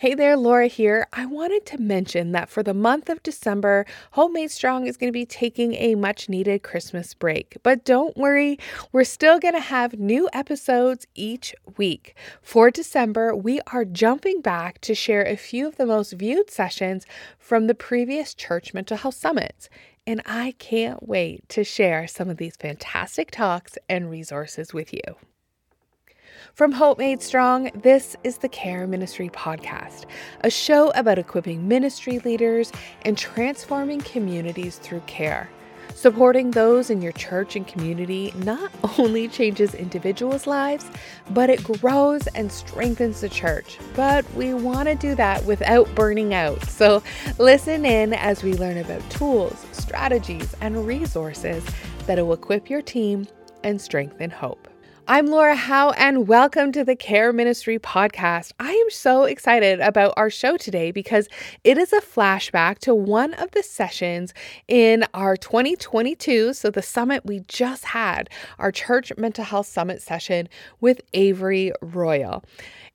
Hey there, Laura here. I wanted to mention that for the month of December, Hope Made Strong is going to be taking a much needed Christmas break. But don't worry, we're still going to have new episodes each week. For December, we are jumping back to share a few of the most viewed sessions from the previous Church Mental Health Summits. And I can't wait to share some of these fantastic talks and resources with you. From Hope Made Strong, this is the Care Ministry Podcast, a show about equipping ministry leaders and transforming communities through care. Supporting those in your church and community not only changes individuals' lives, but it grows and strengthens the church. But we want to do that without burning out. So listen in as we learn about tools, strategies, and resources that will equip your team and strengthen hope. I'm Laura Howe, and welcome to the Care Ministry Podcast. I am so excited about our show today because it is a flashback to one of the sessions in our 2022, so the summit we just had, our Church Mental Health Summit session with Avery Royal.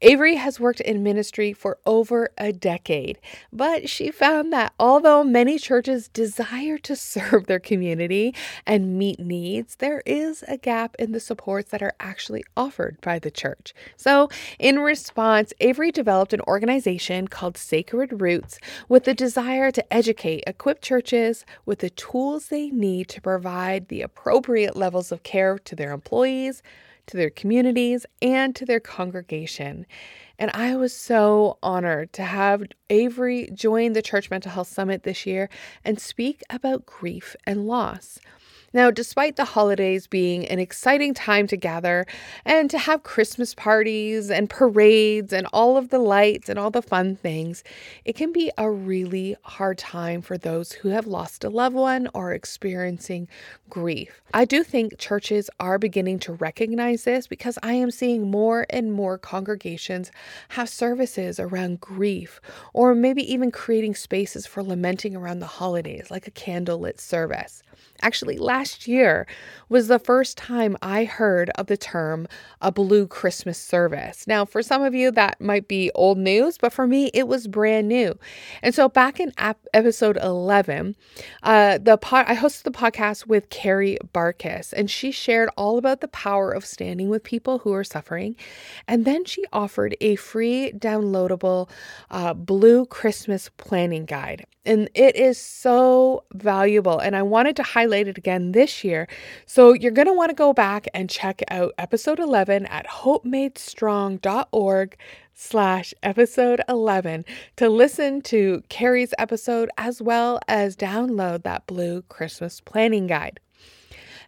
Avery has worked in ministry for over a decade, but she found that although many churches desire to serve their community and meet needs, there is a gap in the supports that are actually offered by the church. So, in response, Avery developed an organization called Sacred Roots with the desire to educate, equip churches with the tools they need to provide the appropriate levels of care to their employees to their communities, and to their congregation. And I was so honored to have Avery join the Church Mental Health Summit this year and speak about grief and loss. Now, despite the holidays being an exciting time to gather and to have Christmas parties and parades and all of the lights and all the fun things, it can be a really hard time for those who have lost a loved one or experiencing grief. I do think churches are beginning to recognize this because I am seeing more and more congregations have services around grief or maybe even creating spaces for lamenting around the holidays, like a candlelit service. Actually, last year was the first time I heard of the term a blue Christmas service. Now, for some of you, that might be old news, but for me, it was brand new. And so, back in ap- episode 11, uh, the I hosted the podcast with Carrie Barkis, and she shared all about the power of standing with people who are suffering. And then she offered a free downloadable uh, blue Christmas planning guide. And it is so valuable. And I wanted to highlight it again this year. So you're going to want to go back and check out episode 11 at hopemadestrong.org slash episode 11 to listen to Carrie's episode as well as download that blue Christmas planning guide.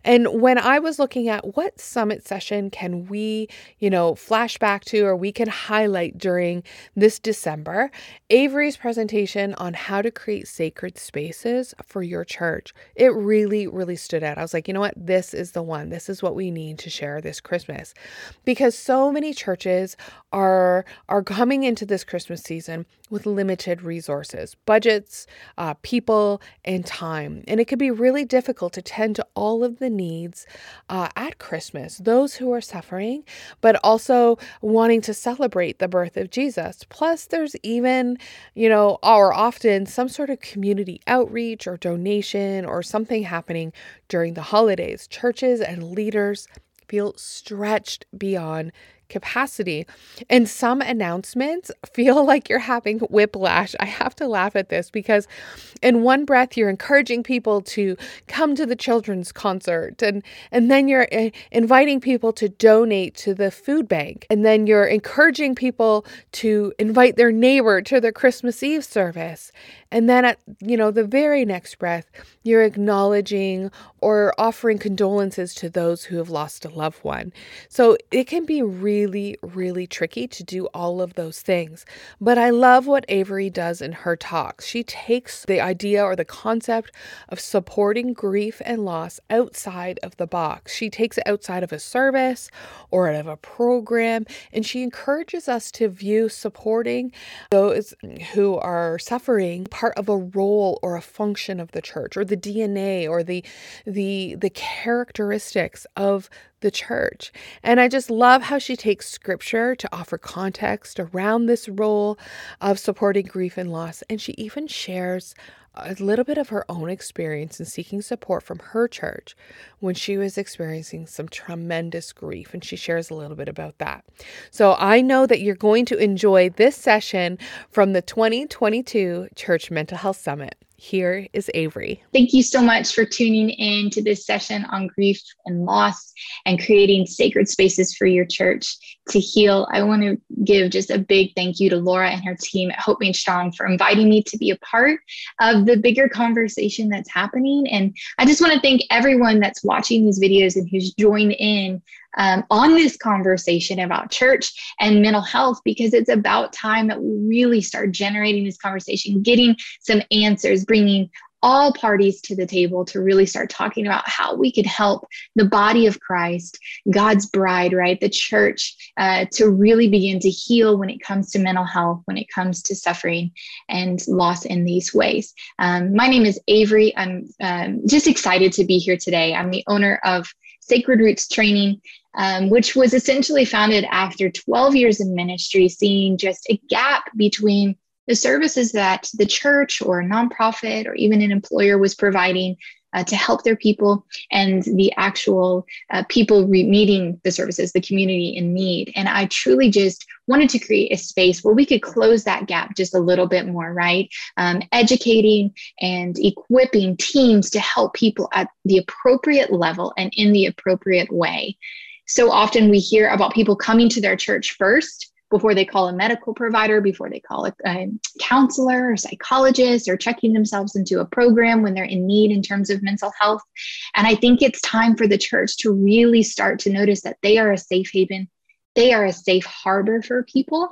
And when I was looking at what summit session can we, you know, flash back to or we can highlight during this December, Avery's presentation on how to create sacred spaces for your church, it really, really stood out. I was like, you know what? This is the one. This is what we need to share this Christmas. Because so many churches are are coming into this Christmas season with limited resources, budgets, uh, people, and time. And it could be really difficult to tend to all of the needs uh, at Christmas, those who are suffering, but also wanting to celebrate the birth of Jesus. Plus, there's even, you know, or often some sort of community outreach or donation or something happening during the holidays. Churches and leaders feel stretched beyond capacity. And some announcements feel like you're having whiplash. I have to laugh at this because, in one breath, you're encouraging people to come to the children's concert, and, and then you're uh, inviting people to donate to the food bank, and then you're encouraging people to invite their neighbor to their Christmas Eve service. And then at you know the very next breath, you're acknowledging or offering condolences to those who have lost a loved one. So it can be really, really tricky to do all of those things. But I love what Avery does in her talks. She takes the idea or the concept of supporting grief and loss outside of the box. She takes it outside of a service or out of a program, and she encourages us to view supporting those who are suffering part of a role or a function of the church or the DNA or the the the characteristics of the church. And I just love how she takes scripture to offer context around this role of supporting grief and loss. And she even shares a little bit of her own experience in seeking support from her church when she was experiencing some tremendous grief. And she shares a little bit about that. So I know that you're going to enjoy this session from the 2022 Church Mental Health Summit. Here is Avery. Thank you so much for tuning in to this session on grief and loss and creating sacred spaces for your church to heal. I want to give just a big thank you to Laura and her team at Hope Made Strong for inviting me to be a part of the bigger conversation that's happening. And I just want to thank everyone that's watching these videos and who's joined in um, on this conversation about church and mental health because it's about time that we really start generating this conversation, getting some answers, bringing all parties to the table to really start talking about how we could help the body of Christ, God's bride, right? The church, uh, to really begin to heal when it comes to mental health, when it comes to suffering and loss in these ways. Um, my name is Avery. I'm um, just excited to be here today. I'm the owner of Sacred Roots Training um, which was essentially founded after 12 years in ministry, seeing just a gap between the services that the church or nonprofit or even an employer was providing uh, to help their people and the actual uh, people re- meeting the services, the community in need. And I truly just wanted to create a space where we could close that gap just a little bit more, right? Um, educating and equipping teams to help people at the appropriate level and in the appropriate way so often we hear about people coming to their church first before they call a medical provider, before they call a, a, counselor or psychologist, or checking themselves into a program when they're in need in terms of mental health. And I think it's time for the church to really start to notice that they are a safe haven, they are a safe harbor for people.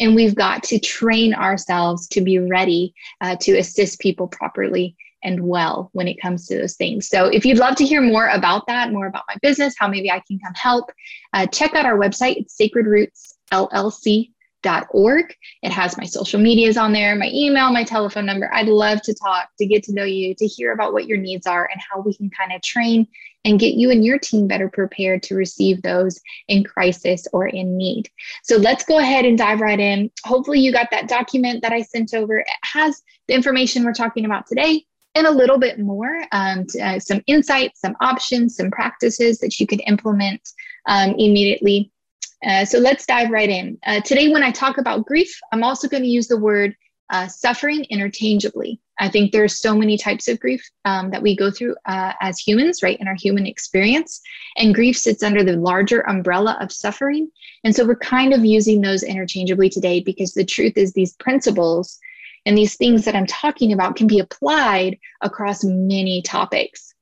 And we've got to train ourselves to be ready uh, to assist people properly and well when it comes to those things. So if you'd love to hear more about that, more about my business, how maybe I can come help, uh, check out our website. It's sacredrootsllc.org. It has my social medias on there, my email, my telephone number. I'd love to talk, to get to know you, to hear about what your needs are and how we can kind of train and get you and your team better prepared to receive those in crisis or in need. So let's go ahead and dive right in. Hopefully, you got that document that I sent over. It has the information we're talking about today and a little bit more, um, to, uh, some insights, some options, some practices that you could implement um, immediately. Uh, so let's dive right in. Uh, today, when I talk about grief, I'm also going to use the word uh, suffering interchangeably. I think there are so many types of grief um, that we go through uh, as humans, right, in our human experience. And grief sits under the larger umbrella of suffering. And so we're kind of using those interchangeably today because the truth is, these principles and these things that I'm talking about can be applied across many topics.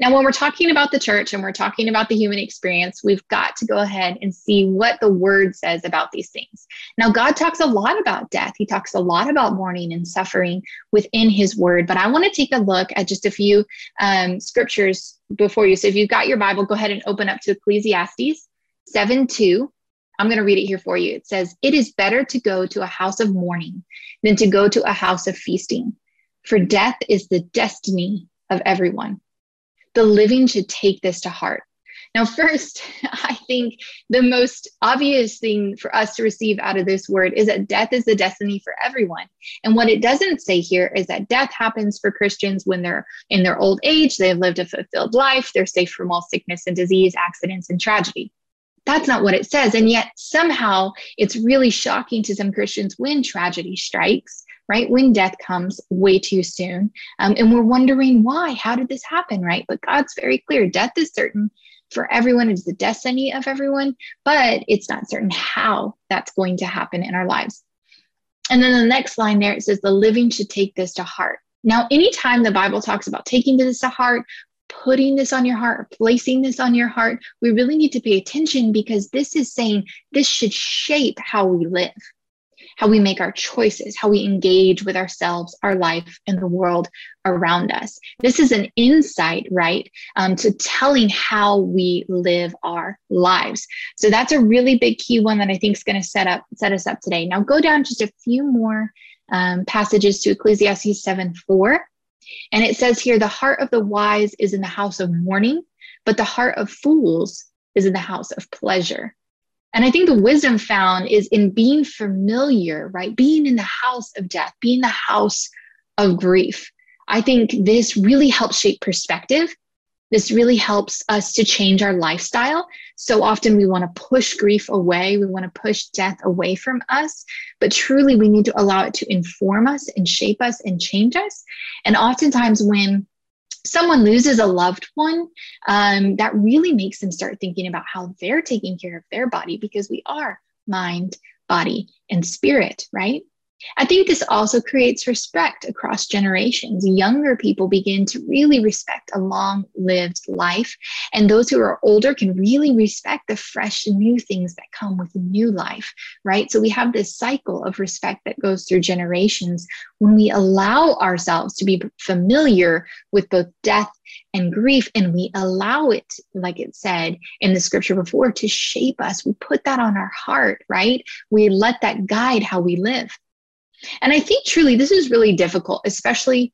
Now, when we're talking about the church and we're talking about the human experience, we've got to go ahead and see what the word says about these things. Now, God talks a lot about death. He talks a lot about mourning and suffering within his word. But I want to take a look at just a few um, scriptures before you. So if you've got your Bible, go ahead and open up to Ecclesiastes 7 2. I'm going to read it here for you. It says, It is better to go to a house of mourning than to go to a house of feasting, for death is the destiny of everyone. The living should take this to heart. Now, first, I think the most obvious thing for us to receive out of this word is that death is the destiny for everyone. And what it doesn't say here is that death happens for Christians when they're in their old age, they've lived a fulfilled life, they're safe from all sickness and disease, accidents, and tragedy. That's not what it says. And yet, somehow, it's really shocking to some Christians when tragedy strikes, right? When death comes way too soon. Um, and we're wondering why. How did this happen, right? But God's very clear death is certain for everyone, it's the destiny of everyone, but it's not certain how that's going to happen in our lives. And then the next line there, it says, the living should take this to heart. Now, anytime the Bible talks about taking this to heart putting this on your heart, placing this on your heart, we really need to pay attention because this is saying this should shape how we live, how we make our choices, how we engage with ourselves, our life, and the world around us. This is an insight, right, um, to telling how we live our lives. So that's a really big key one that I think is going to set up set us up today. Now go down just a few more um, passages to Ecclesiastes 7 4. And it says here, the heart of the wise is in the house of mourning, but the heart of fools is in the house of pleasure. And I think the wisdom found is in being familiar, right? Being in the house of death, being the house of grief. I think this really helps shape perspective. This really helps us to change our lifestyle. So often we want to push grief away, we want to push death away from us, but truly we need to allow it to inform us and shape us and change us. And oftentimes, when someone loses a loved one, um, that really makes them start thinking about how they're taking care of their body because we are mind, body, and spirit, right? I think this also creates respect across generations. Younger people begin to really respect a long lived life, and those who are older can really respect the fresh new things that come with new life, right? So we have this cycle of respect that goes through generations when we allow ourselves to be familiar with both death and grief, and we allow it, like it said in the scripture before, to shape us. We put that on our heart, right? We let that guide how we live. And I think truly this is really difficult, especially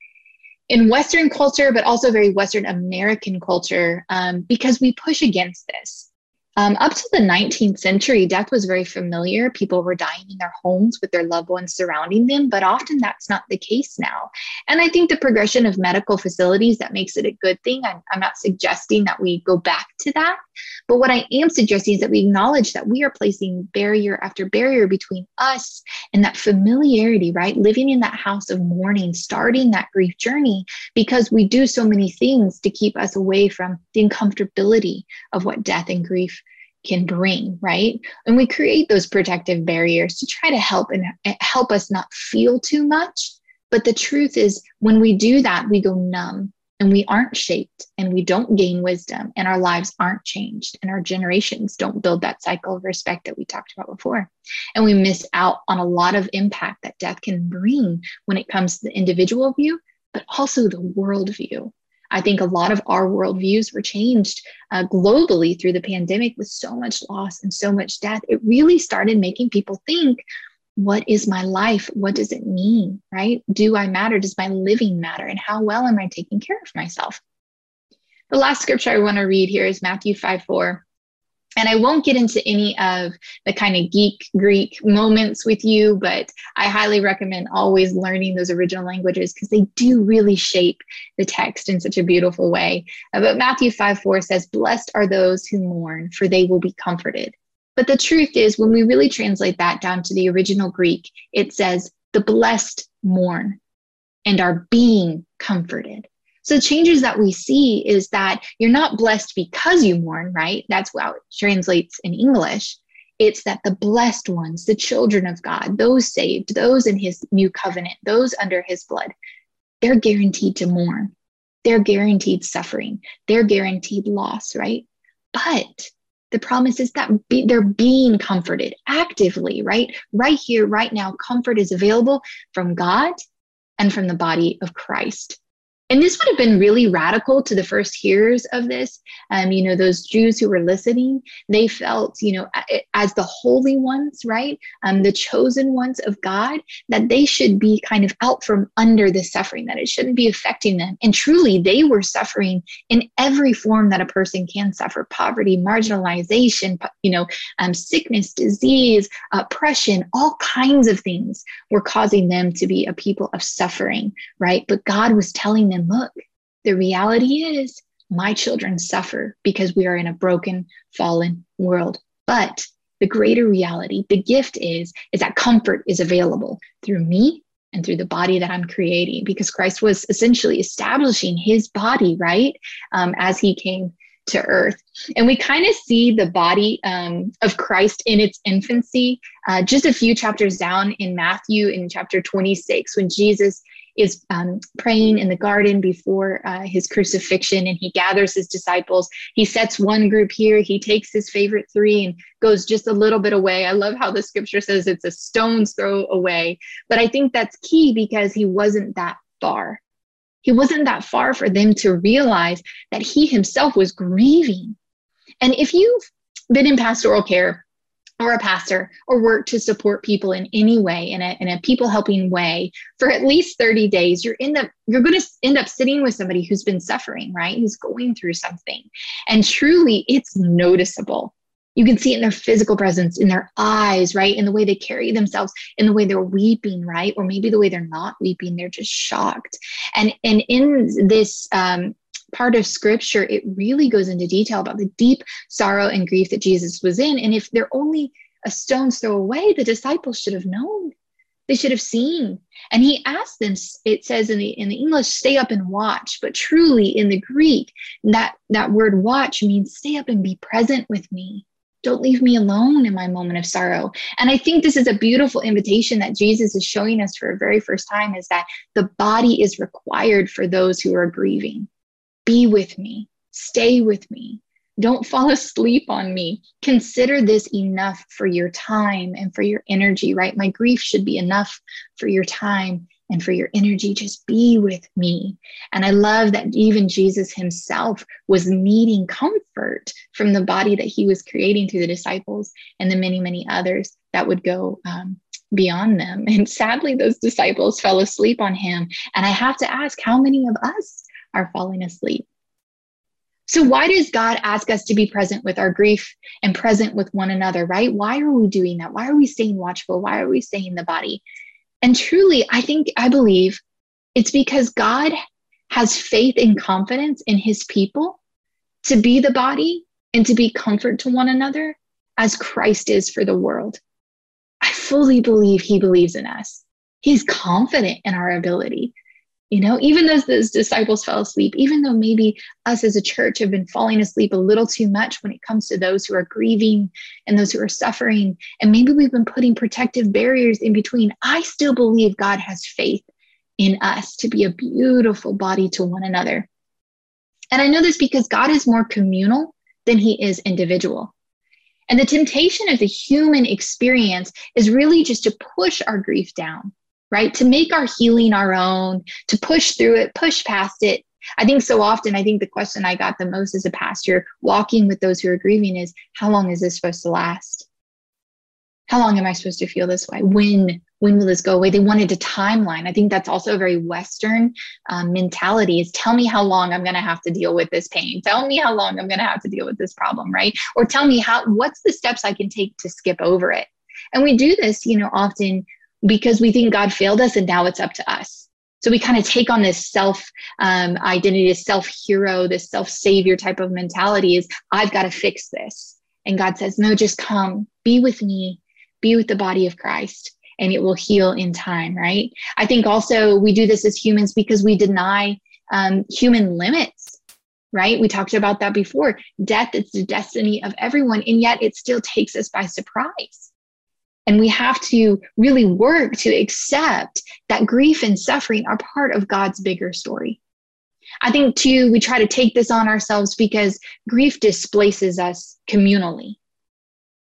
in Western culture, but also very Western American culture, um, because we push against this. Um, up to the 19th century, death was very familiar. People were dying in their homes with their loved ones surrounding them, but often that's not the case now. And I think the progression of medical facilities that makes it a good thing. I'm, I'm not suggesting that we go back to that, but what I am suggesting is that we acknowledge that we are placing barrier after barrier between us and that familiarity, right? Living in that house of mourning, starting that grief journey, because we do so many things to keep us away from the uncomfortability of what death and grief can bring, right? And we create those protective barriers to try to help and eh, help us not feel too much. But the truth is, when we do that, we go numb and we aren't shaped and we don't gain wisdom and our lives aren't changed and our generations don't build that cycle of respect that we talked about before. And we miss out on a lot of impact that death can bring when it comes to the individual view, but also the world view. I think a lot of our worldviews were changed uh, globally through the pandemic with so much loss and so much death. It really started making people think what is my life? What does it mean? Right? Do I matter? Does my living matter? And how well am I taking care of myself? The last scripture I want to read here is Matthew 5 4. And I won't get into any of the kind of geek Greek moments with you, but I highly recommend always learning those original languages because they do really shape the text in such a beautiful way. Uh, but Matthew 5 4 says, Blessed are those who mourn, for they will be comforted. But the truth is, when we really translate that down to the original Greek, it says, The blessed mourn and are being comforted. So changes that we see is that you're not blessed because you mourn, right? That's how it translates in English. It's that the blessed ones, the children of God, those saved, those in his new covenant, those under his blood, they're guaranteed to mourn. They're guaranteed suffering. They're guaranteed loss, right? But the promise is that be, they're being comforted actively, right? Right here, right now, comfort is available from God and from the body of Christ. And this would have been really radical to the first hearers of this. Um, you know, those Jews who were listening, they felt, you know, as the holy ones, right? Um, the chosen ones of God, that they should be kind of out from under the suffering, that it shouldn't be affecting them. And truly, they were suffering in every form that a person can suffer poverty, marginalization, you know, um, sickness, disease, oppression, all kinds of things were causing them to be a people of suffering, right? But God was telling them, look, the reality is my children suffer because we are in a broken, fallen world. But the greater reality, the gift is, is that comfort is available through me and through the body that I'm creating because Christ was essentially establishing his body, right? Um, as he came to earth. And we kind of see the body um, of Christ in its infancy uh, just a few chapters down in Matthew in chapter 26 when Jesus is um, praying in the garden before uh, his crucifixion and he gathers his disciples. He sets one group here, he takes his favorite three and goes just a little bit away. I love how the scripture says it's a stone's throw away. But I think that's key because he wasn't that far. He wasn't that far for them to realize that he himself was grieving. And if you've been in pastoral care, or a pastor or work to support people in any way in a, in a people helping way for at least 30 days you're in the you're going to end up sitting with somebody who's been suffering right? Who's going through something. And truly it's noticeable. You can see it in their physical presence in their eyes right? In the way they carry themselves in the way they're weeping right? Or maybe the way they're not weeping they're just shocked. And and in this um, part of scripture, it really goes into detail about the deep sorrow and grief that Jesus was in. And if they're only a stone's throw away, the disciples should have known. They should have seen. And he asked them, it says in the in the English, stay up and watch, but truly in the Greek, that, that word watch means stay up and be present with me. Don't leave me alone in my moment of sorrow. And I think this is a beautiful invitation that Jesus is showing us for a very first time is that the body is required for those who are grieving. Be with me, stay with me. Don't fall asleep on me. Consider this enough for your time and for your energy, right? My grief should be enough for your time and for your energy. Just be with me. And I love that even Jesus himself was needing comfort from the body that he was creating through the disciples and the many, many others that would go um, beyond them. And sadly, those disciples fell asleep on him. And I have to ask, how many of us are falling asleep. So, why does God ask us to be present with our grief and present with one another, right? Why are we doing that? Why are we staying watchful? Why are we staying in the body? And truly, I think, I believe it's because God has faith and confidence in his people to be the body and to be comfort to one another as Christ is for the world. I fully believe he believes in us. He's confident in our ability you know, even though those disciples fell asleep, even though maybe us as a church have been falling asleep a little too much when it comes to those who are grieving and those who are suffering, and maybe we've been putting protective barriers in between, I still believe God has faith in us to be a beautiful body to one another. And I know this because God is more communal than he is individual. And the temptation of the human experience is really just to push our grief down right? To make our healing our own, to push through it, push past it. I think so often, I think the question I got the most as a pastor walking with those who are grieving is how long is this supposed to last? How long am I supposed to feel this way? When? When will this go away? They wanted a timeline. I think that's also a very Western um, mentality is tell me how long I'm going to have to deal with this pain. Tell me how long I'm going to have to deal with this problem, right? Or tell me how, what's the steps I can take to skip over it? And we do this, you know, often because we think God failed us and now it's up to us. So we kind of take on this self um, identity, this self hero, this self savior type of mentality is I've got to fix this. And God says, no, just come, be with me, be with the body of Christ, and it will heal in time, right? I think also we do this as humans because we deny um, human limits, right? We talked about that before. Death is the destiny of everyone, and yet it still takes us by surprise. And we have to really work to accept that grief and suffering are part of God's bigger story. I think, too, we try to take this on ourselves because grief displaces us communally.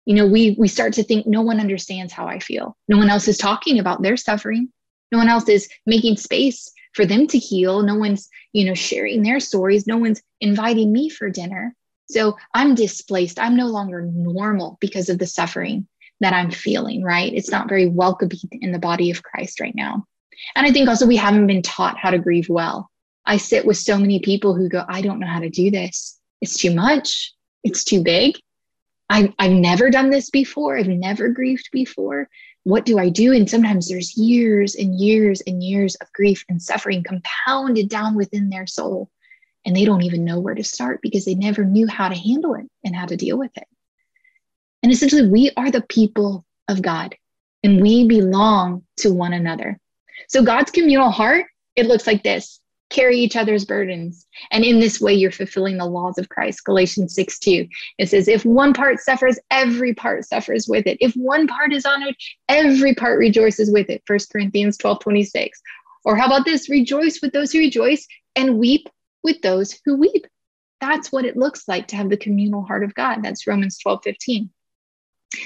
You know, we, we start to think no one understands how I feel. No one else is talking about their suffering. No one else is making space for them to heal. No one's, you know, sharing their stories. No one's inviting me for dinner. So I'm displaced. I'm no longer normal because of the suffering that I'm feeling, right? It's not very welcoming in the body of Christ right now. And I think also we haven't been taught how to grieve well. I sit with so many people who go, I don't know how to do this. It's too much. It's too big. I've, I've never done this before. I've never grieved before. What do I do? And sometimes there's years and years and years of grief and suffering compounded down within their soul. And they don't even know where to start because they never knew how to handle it and how to deal with it. And essentially, we are the people of God and we belong to one another. So, God's communal heart, it looks like this carry each other's burdens. And in this way, you're fulfilling the laws of Christ. Galatians 6 2. It says, If one part suffers, every part suffers with it. If one part is honored, every part rejoices with it. 1 Corinthians 12 26. Or how about this? Rejoice with those who rejoice and weep with those who weep. That's what it looks like to have the communal heart of God. That's Romans 12 15.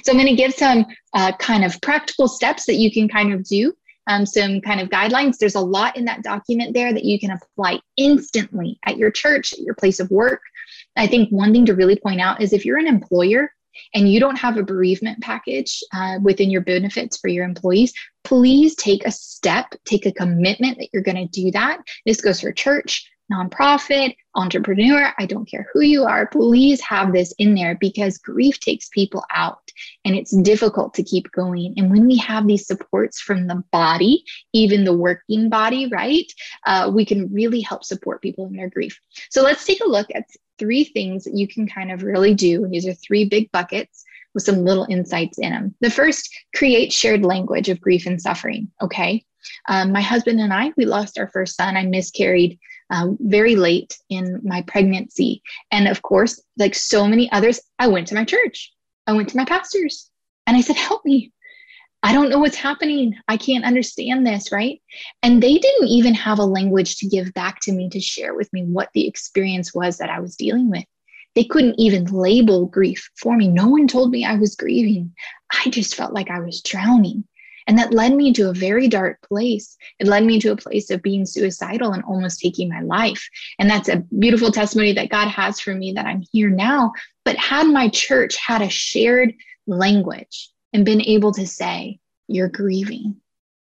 So I'm going to give some uh, kind of practical steps that you can kind of do, um, some kind of guidelines. There's a lot in that document there that you can apply instantly at your church, at your place of work. I think one thing to really point out is if you're an employer and you don't have a bereavement package uh, within your benefits for your employees, please take a step, take a commitment that you're going to do that. This goes for church, nonprofit, entrepreneur, I don't care who you are, please have this in there because grief takes people out and it's difficult to keep going. And when we have these supports from the body, even the working body, right, uh, we can really help support people in their grief. So let's take a look at three things that you can kind of really do. And these are three big buckets with some little insights in them. The first, create shared language of grief and suffering. Okay. Um, my husband and I, we lost our first son. I miscarried uh, very late in my pregnancy. And of course, like so many others, I went to my church. I went to my pastors and I said, Help me. I don't know what's happening. I can't understand this, right? And they didn't even have a language to give back to me to share with me what the experience was that I was dealing with. They couldn't even label grief for me. No one told me I was grieving. I just felt like I was drowning. And that led me to a very dark place. It led me to a place of being suicidal and almost taking my life. And that's a beautiful testimony that God has for me that I'm here now. But had my church had a shared language and been able to say, You're grieving.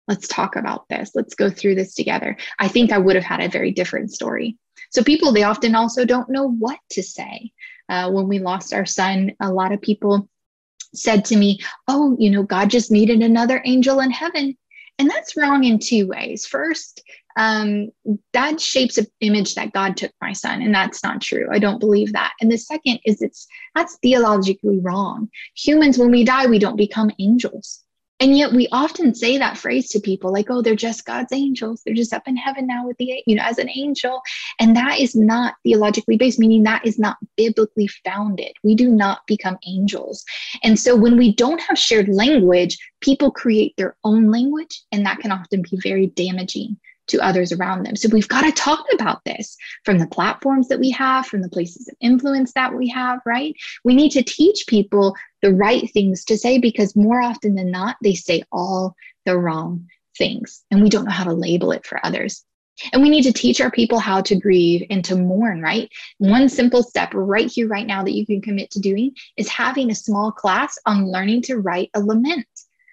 Let's talk about this. Let's go through this together. I think I would have had a very different story. So, people, they often also don't know what to say. Uh, when we lost our son, a lot of people said to me, Oh, you know, God just needed another angel in heaven. And that's wrong in two ways. First, um, that shapes an image that God took my son, and that's not true. I don't believe that. And the second is it's that's theologically wrong. Humans, when we die, we don't become angels. And yet we often say that phrase to people like, oh, they're just God's angels. They're just up in heaven now with the, you know, as an angel. And that is not theologically based, meaning that is not biblically founded. We do not become angels. And so when we don't have shared language, people create their own language, and that can often be very damaging to others around them. So we've got to talk about this from the platforms that we have, from the places of influence that we have, right? We need to teach people the right things to say because more often than not, they say all the wrong things and we don't know how to label it for others. And we need to teach our people how to grieve and to mourn, right? One simple step right here, right now, that you can commit to doing is having a small class on learning to write a lament.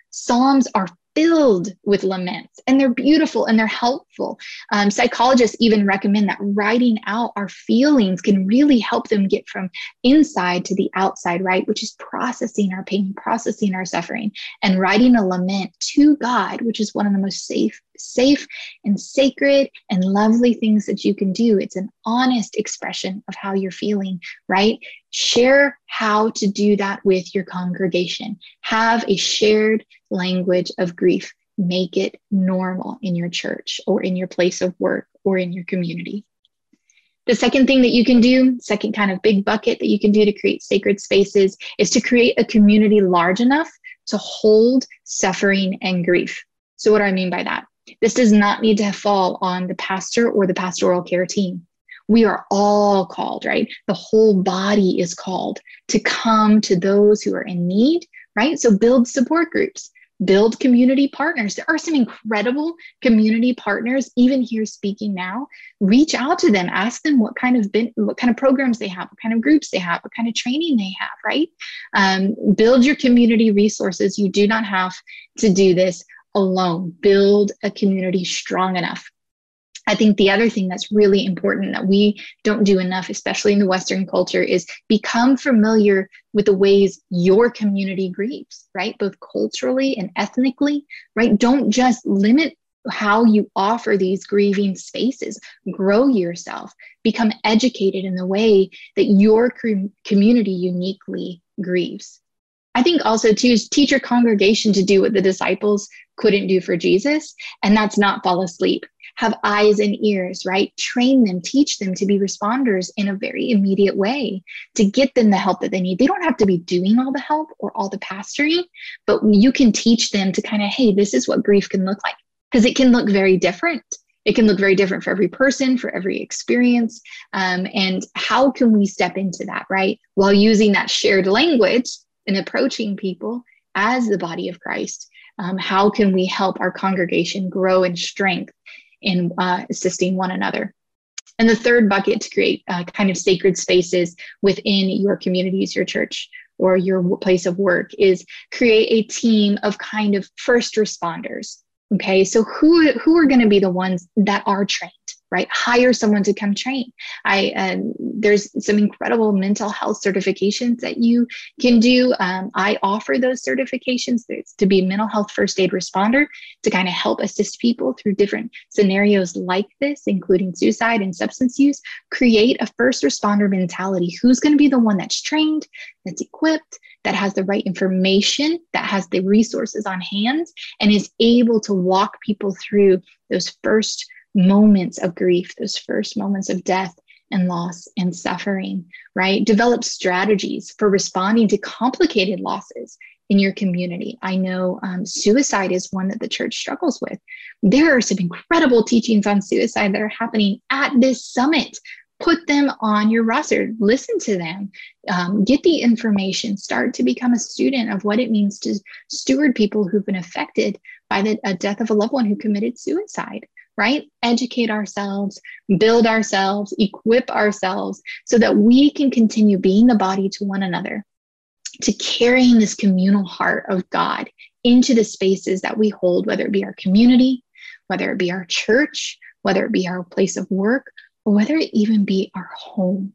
Psalms are filled with laments and they're beautiful and they're helpful. Um, psychologists even recommend that writing out our feelings can really help them get from inside to the outside, right? Which is processing our pain, processing our suffering, and writing a lament to God, which is one of the most safe safe and sacred and lovely things that you can do. It's an honest expression of how you're feeling, right? Share how to do that with your congregation. Have a shared language of grief. Make it normal in your church or in your place of work or in your community. The second thing that you can do, second kind of big bucket that you can do to create sacred spaces, is to create a community large enough to hold suffering and grief. So, what do I mean by that? This does not need to fall on the pastor or the pastoral care team. We are all called, right? The whole body is called to come to those who are in need, right? So build support groups, build community partners. There are some incredible community partners, even here speaking now. Reach out to them, ask them what kind of bin, what kind of programs they have, what kind of groups they have, what kind of training they have, right? Um, build your community resources. You do not have to do this alone, build a community strong enough. I think the other thing that's really important that we don't do enough, especially in the Western culture, is become familiar with the ways your community grieves, right? Both culturally and ethnically, right? Don't just limit how you offer these grieving spaces. Grow yourself, become educated in the way that your community uniquely grieves. I think also too is teach your congregation to do what the disciples couldn't do for Jesus, and that's not fall asleep. Have eyes and ears, right? Train them, teach them to be responders in a very immediate way to get them the help that they need. They don't have to be doing all the help or all the pastoring, but you can teach them to kind of, hey, this is what grief can look like because it can look very different. It can look very different for every person, for every experience. Um, and how can we step into that, right? While using that shared language and approaching people as the body of Christ. Um, how can we help our congregation grow in strength in uh, assisting one another? And the third bucket to create uh, kind of sacred spaces within your communities, your church or your place of work is create a team of kind of first responders okay so who who are going to be the ones that are trained right? Hire someone to come train. I uh, there's some incredible mental health certifications that you can do. Um, i offer those certifications to be mental health first aid responder to kind of help assist people through different scenarios like this including suicide and substance use. Create a first responder mentality. Who's going to be the one that's trained that's equipped that has the right information that has the resources on hand and is able to walk people through those first moments of grief, those first moments of death and loss and suffering, right? Develop strategies for responding to complicated losses in your community. I know um, suicide is one that the church struggles with. There are some incredible teachings on suicide that are happening at this summit. Put them on your roster, listen to them, um, get the information, start to become a student of what it means to steward people who've been affected by the death of a loved one who committed suicide right? Educate ourselves, build ourselves, equip ourselves so that we can continue being the body to one another, to carrying this communal heart of God into the spaces that we hold, whether it be our community, whether it be our church, whether it be our place of work, or whether it even be our home.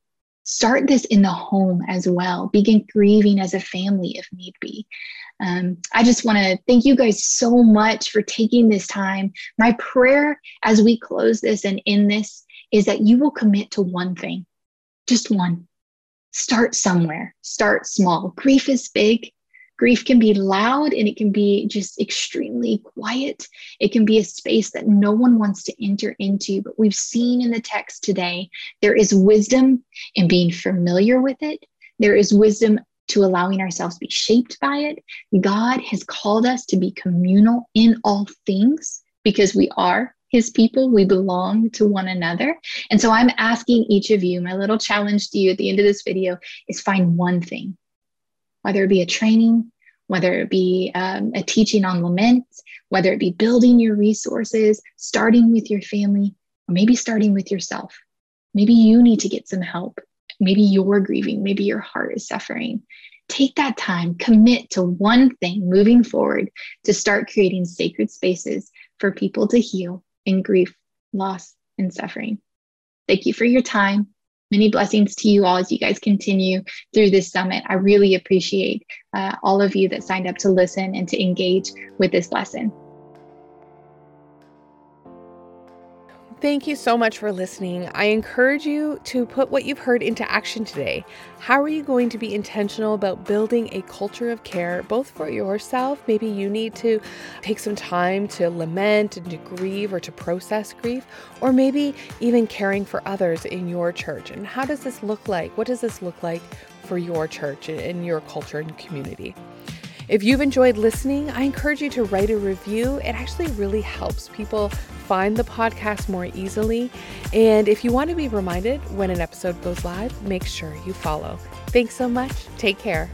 Start this in the home as well. Begin grieving as a family if need be. Um, I just want to thank you guys so much for taking this time. My prayer as we close this and in this is that you will commit to one thing, just one. Start somewhere, start small. Grief is big. Grief can be loud and it can be just extremely quiet. It can be a space that no one wants to enter into. But we've seen in the text today, there is wisdom in being familiar with it. There is wisdom to allowing ourselves to be shaped by it. God has called us to be communal in all things because we are his people. We belong to one another. And so I'm asking each of you, my little challenge to you at the end of this video is find one thing, whether it be a training, whether it be um, a teaching on lament, whether it be building your resources, starting with your family, or maybe starting with yourself. Maybe you need to get some help maybe you're grieving, maybe your heart is suffering. Take that time, commit to one thing moving forward to start creating sacred spaces for people to heal in grief, loss, and suffering. Thank you for your time. Many blessings to you all as you guys continue through this summit. I really appreciate uh, all of you that signed up to listen and to engage with this lesson. Thank you so much for listening. I encourage you to put what you've heard into action today. How are you going to be intentional about building a culture of care, both for yourself? Maybe you need to take some time to lament and to grieve or to process grief, or maybe even caring for others in your church. And how does this look like? What does this look like for your church and your culture and community? If you've enjoyed listening, I encourage you to write a review. It actually really helps people find the podcast more easily. And if you want to be reminded when an episode goes live, make sure you follow. Thanks so much. Take care.